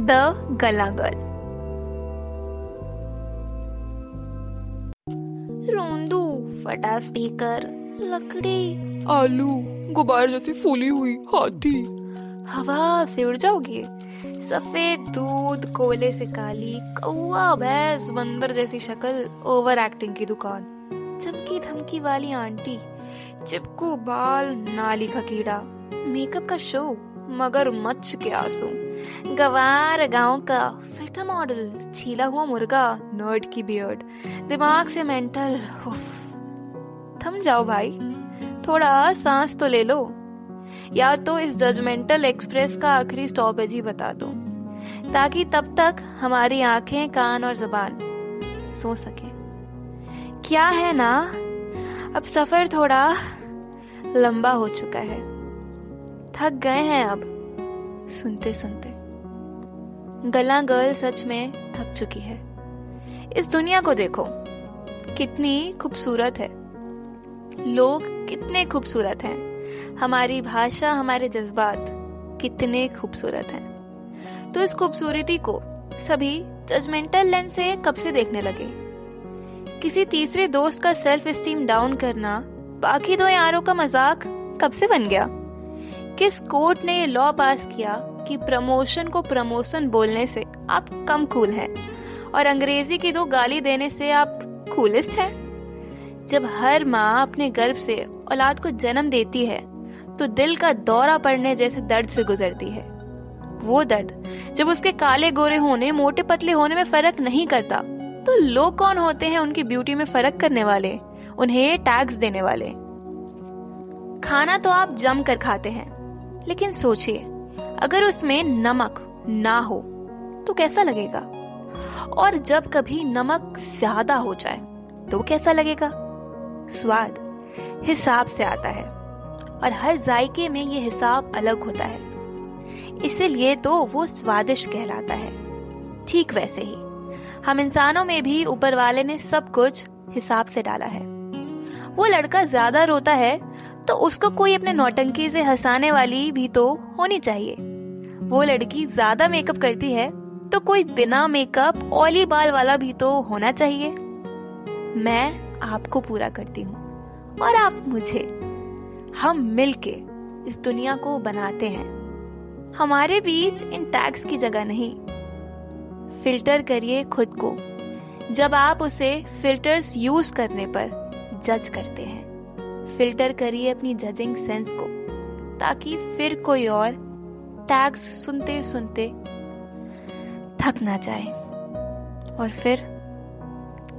The गला girl रोंदू फटा speaker लकड़ी, आलू, गुब्बारे जैसी फूली हुई हाथी। हवा से उड़ जाओगे? सफ़ेद दूध, कोयले से काली कौआ भैंस, बंदर जैसी शक्ल ओवर एक्टिंग की दुकान। चमकी धमकी वाली आंटी, चिपकू बाल, नाली का कीड़ा। मेकअप का शो मगर मच्छ के आँसू। गवार गाँव का फ़िल्टर मॉडल, छीला हुआ मुर्गा, नर्ड की बियर्ड दिमाग से मेंटल थम जाओ भाई। थोड़ा सांस तो ले लो। या तो इस जजमेंटल एक्सप्रेस का आखिरी स्टॉपेज ही बता दो। ताकि तब तक हमारी आँखें, कान और जबान सो सके। क्या है ना? अब सफ़र थोड़ा लंबा हो चुका है। थक गए हैं अब सुनते सुनते गला गर्ल सच में थक चुकी है। इस दुनिया को देखो, कितनी खूबसूरत है। लोग कितने खूबसूरत हैं। हमारी भाषा, हमारे जज्बात कितने खूबसूरत हैं। तो इस खूबसूरती को सभी जजमेंटल लेंस से कब से देखने लगे? किसी तीसरे दोस्त का सेल्फ स्टीम डाउन करना बाकी दो यारों का मज़ाक कब से बन गया? किस कोर्ट ने ये लॉ पास किया कि प्रमोशन को प्रमोशन बोलने से आप कम कूल हैं? और अंग्रेज़ी की दो गाली देने से आप कूलिस्ट हैं? जब हर माँ अपने गर्भ से औलाद को जन्म देती है तो दिल का दौरा पड़ने जैसे दर्द से गुजरती है। वो दर्द, जब उसके काले गोरे होने, मोटे पतले होने में फ़र्क नहीं करता तो लोग कौन होते हैं उनकी ब्यूटी में फ़र्क करने वाले, उन्हें टैक्स देने वाले? खाना तो आप जम कर खाते हैं लेकिन सोचिए, अगर उसमें नमक ना हो तो कैसा लगेगा? और जब कभी नमक ज़्यादा हो जाए तो कैसा लगेगा? स्वाद हिसाब से आता है, और हर जायके में ये हिसाब अलग होता है। इसीलिए तो वो स्वादिष्ट कहलाता है। ठीक वैसे ही, हम इंसानों में भी ऊपर वाले ने सब कुछ हिसाब से डाला है। वो लड़का ज़्यादा रोता है तो उसको कोई अपने नौटंकी से हंसाने वाली भी तो होनी चाहिए। वो लड़की ज़्यादा मेकअप करती है तो कोई बिना मेकअप ऑली बाल वाला भी तो होना चाहिए। मैं आपको पूरा करती हूँ, और आप मुझे। हम मिलके इस दुनिया को बनाते हैं। हमारे बीच इन टैग्स की जगह नहीं। फ़िल्टर करिए खुद को। जब आप उसे फिल्टर्स यूज़ करने पर जज करते हैं। फ़िल्टर करिए अपनी जजिंग सेंस को, ताकि फिर कोई और टैग्स सुनते सुनते थक ना जाए और फिर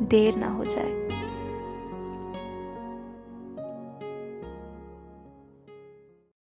देर ना हो जाए।